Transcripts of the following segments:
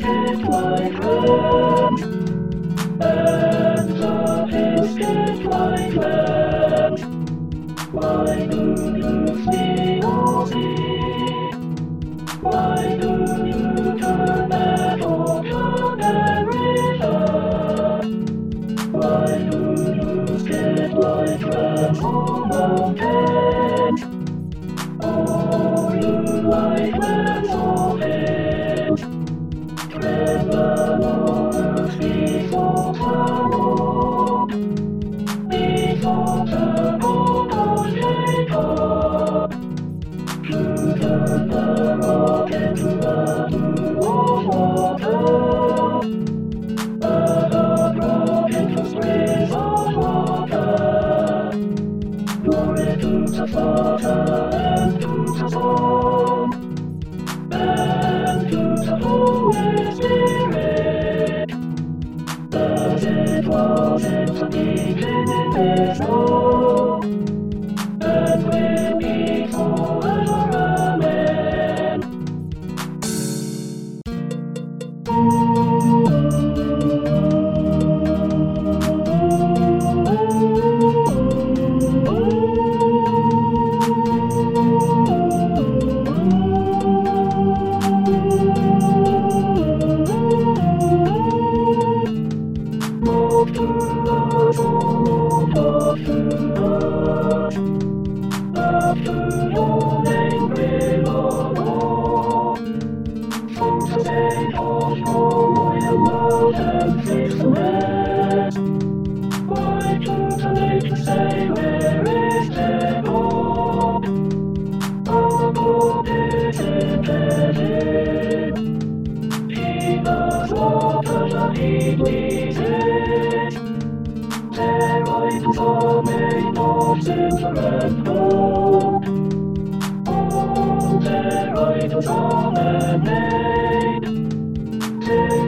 wasted my time. Oh.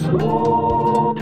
我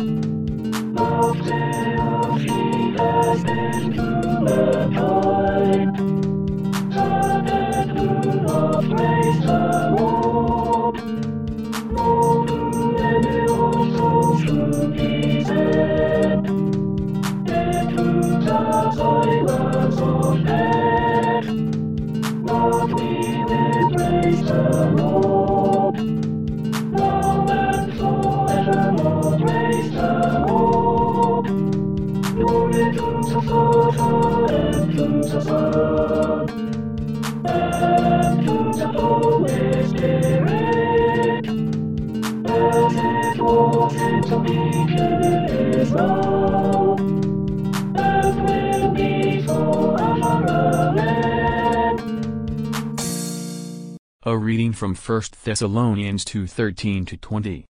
A reading from 1 Thessalonians 2 13 to 20.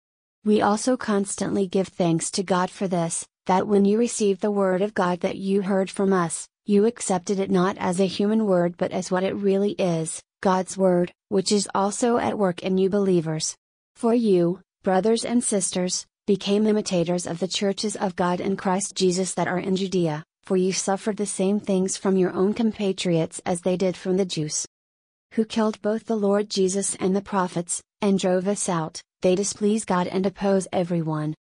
We also constantly give thanks to God for this, that when you received the word of God that you heard from us, you accepted it not as a human word but as what it really is, God's word, which is also at work in you believers. For you, brothers and sisters, became imitators of the churches of God and Christ Jesus that are in Judea, for you suffered the same things from your own compatriots as they did from the Jews. Who killed both the Lord Jesus and the prophets, and drove us out, they displease God and oppose everyone.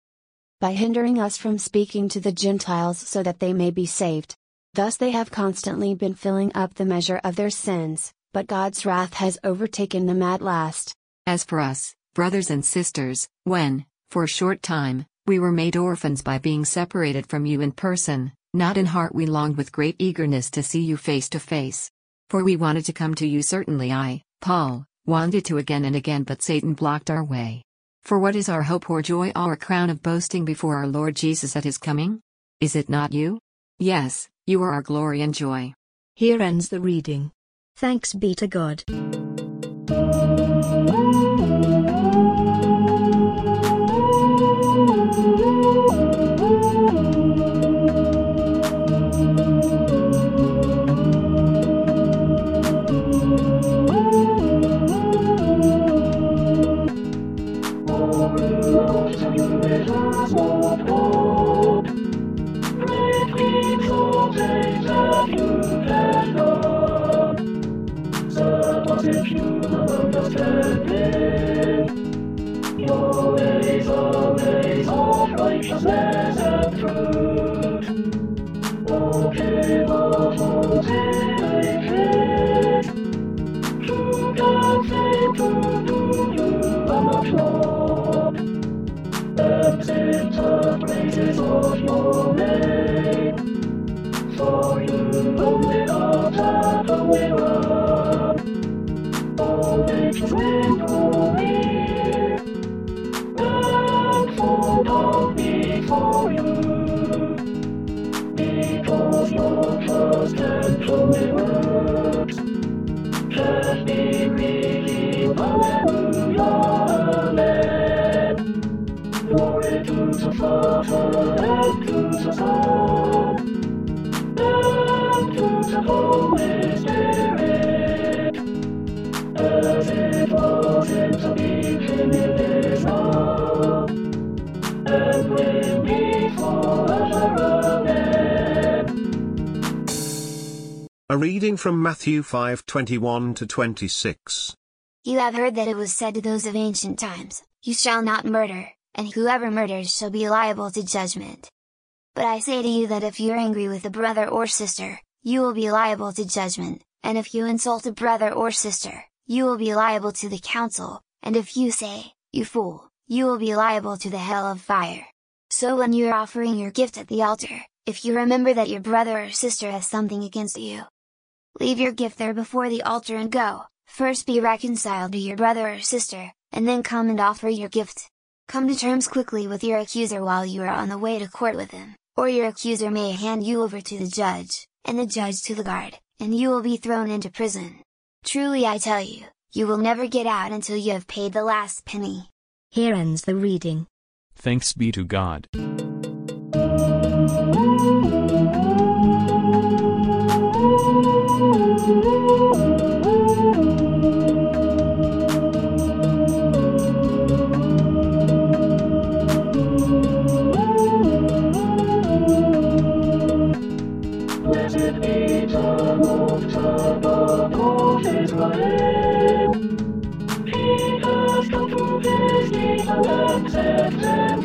By hindering us from speaking to the Gentiles so that they may be saved. Thus they have constantly been filling up the measure of their sins, but God's wrath has overtaken them at last. As for us, brothers and sisters, when, for a short time, we were made orphans by being separated from you in person, not in heart we longed with great eagerness to see you face to face. For we wanted to come to you certainly I, Paul, wanted to again and again but Satan blocked our way. For what is our hope or joy or crown of boasting before our Lord Jesus at his coming? Is it not you? Yes, you are our glory and joy. Here ends the reading. Thanks be to God. Glory Sing the praises of your name. For you only are that only one. All nations will go near and fall down before you. Because your trust and only works can be A reading from Matthew 5:21 to 26. You have heard that it was said to those of ancient times, You shall not murder, and whoever murders shall be liable to judgment. But I say to you that if you are angry with a brother or sister, you will be liable to judgment, and if you insult a brother or sister, you will be liable to the council, and if you say, You fool, you will be liable to the hell of fire. So when you are offering your gift at the altar, if you remember that your brother or sister has something against you, leave your gift there before the altar and go, first be reconciled to your brother or sister, and then come and offer your gift. Come to terms quickly with your accuser while you are on the way to court with him, or your accuser may hand you over to the judge, and the judge to the guard, and you will be thrown into prison. Truly I tell you, you will never get out until you have paid the last penny. Here ends the reading. Thanks be to God.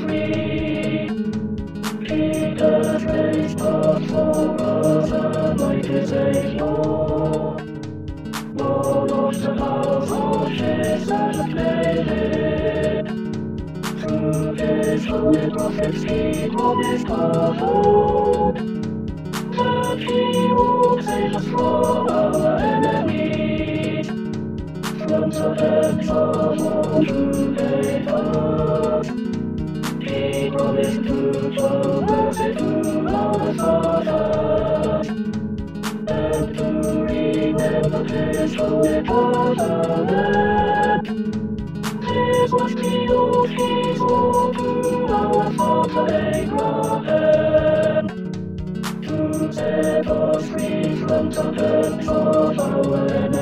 Free. He has raised up for us a Savior. Lord of the house of Jesse and David. Through his holy prophets he promised that he will save us from our enemies, free from the hands of our enemies,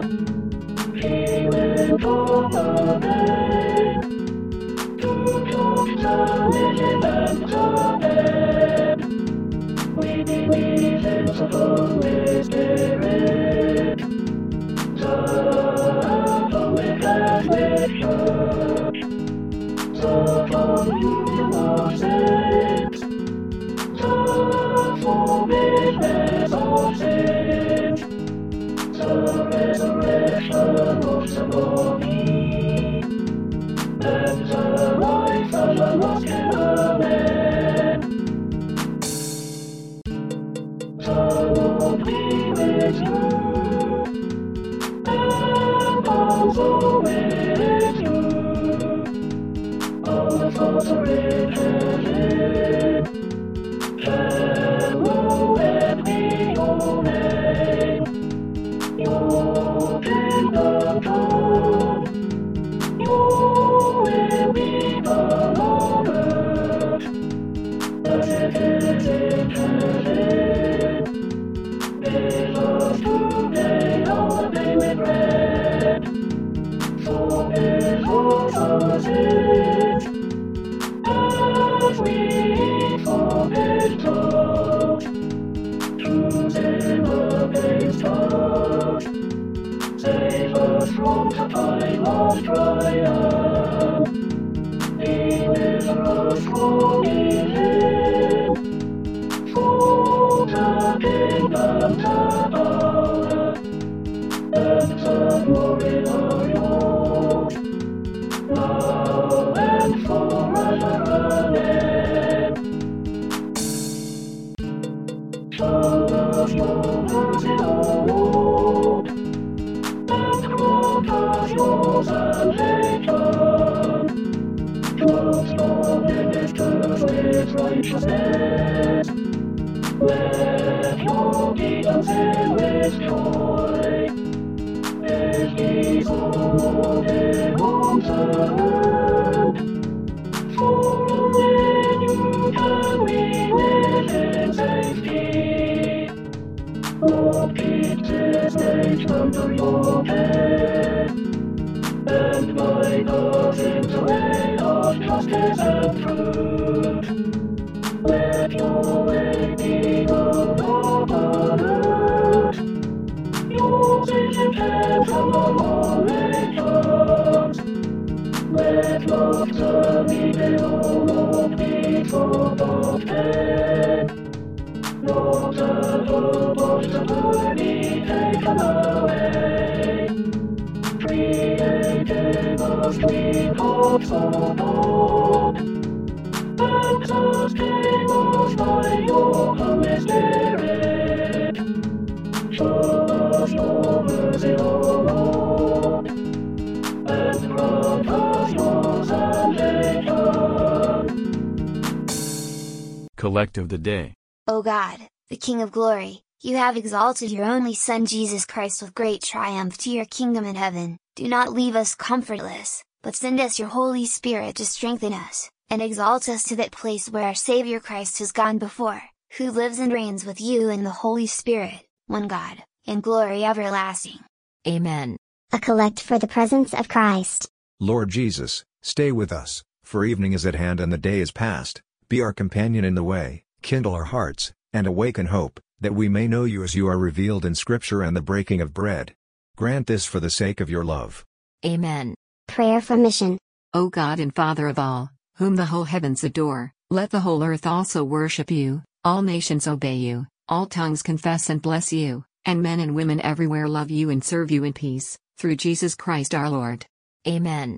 resurrection of the body, righteousness. Let your deacons sing with joy. Nation Collect of the Day. O God, the King of glory, you have exalted your only Son Jesus Christ with great triumph to your kingdom in heaven, do not leave us comfortless, but send us your Holy Spirit to strengthen us, and exalt us to that place where our Savior Christ has gone before, who lives and reigns with you in the Holy Spirit, one God, in glory everlasting. Amen. A collect for the presence of Christ. Lord Jesus, stay with us, for evening is at hand and the day is past. Be our companion in the way, kindle our hearts, and awaken hope, that we may know you as you are revealed in Scripture and the breaking of bread. Grant this for the sake of your love. Amen. Prayer for mission. O God and Father of all, whom the whole heavens adore, let the whole earth also worship you, all nations obey you, all tongues confess and bless you, and men and women everywhere love you and serve you in peace, through Jesus Christ our Lord. Amen.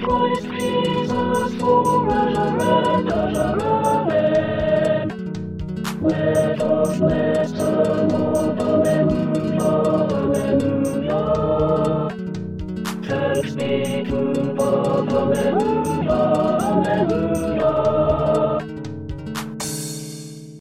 Christ Jesus forever and ever. Let us bless the Lord. Alleluia, Alleluia. Thanks be to God. Alleluia, Alleluia.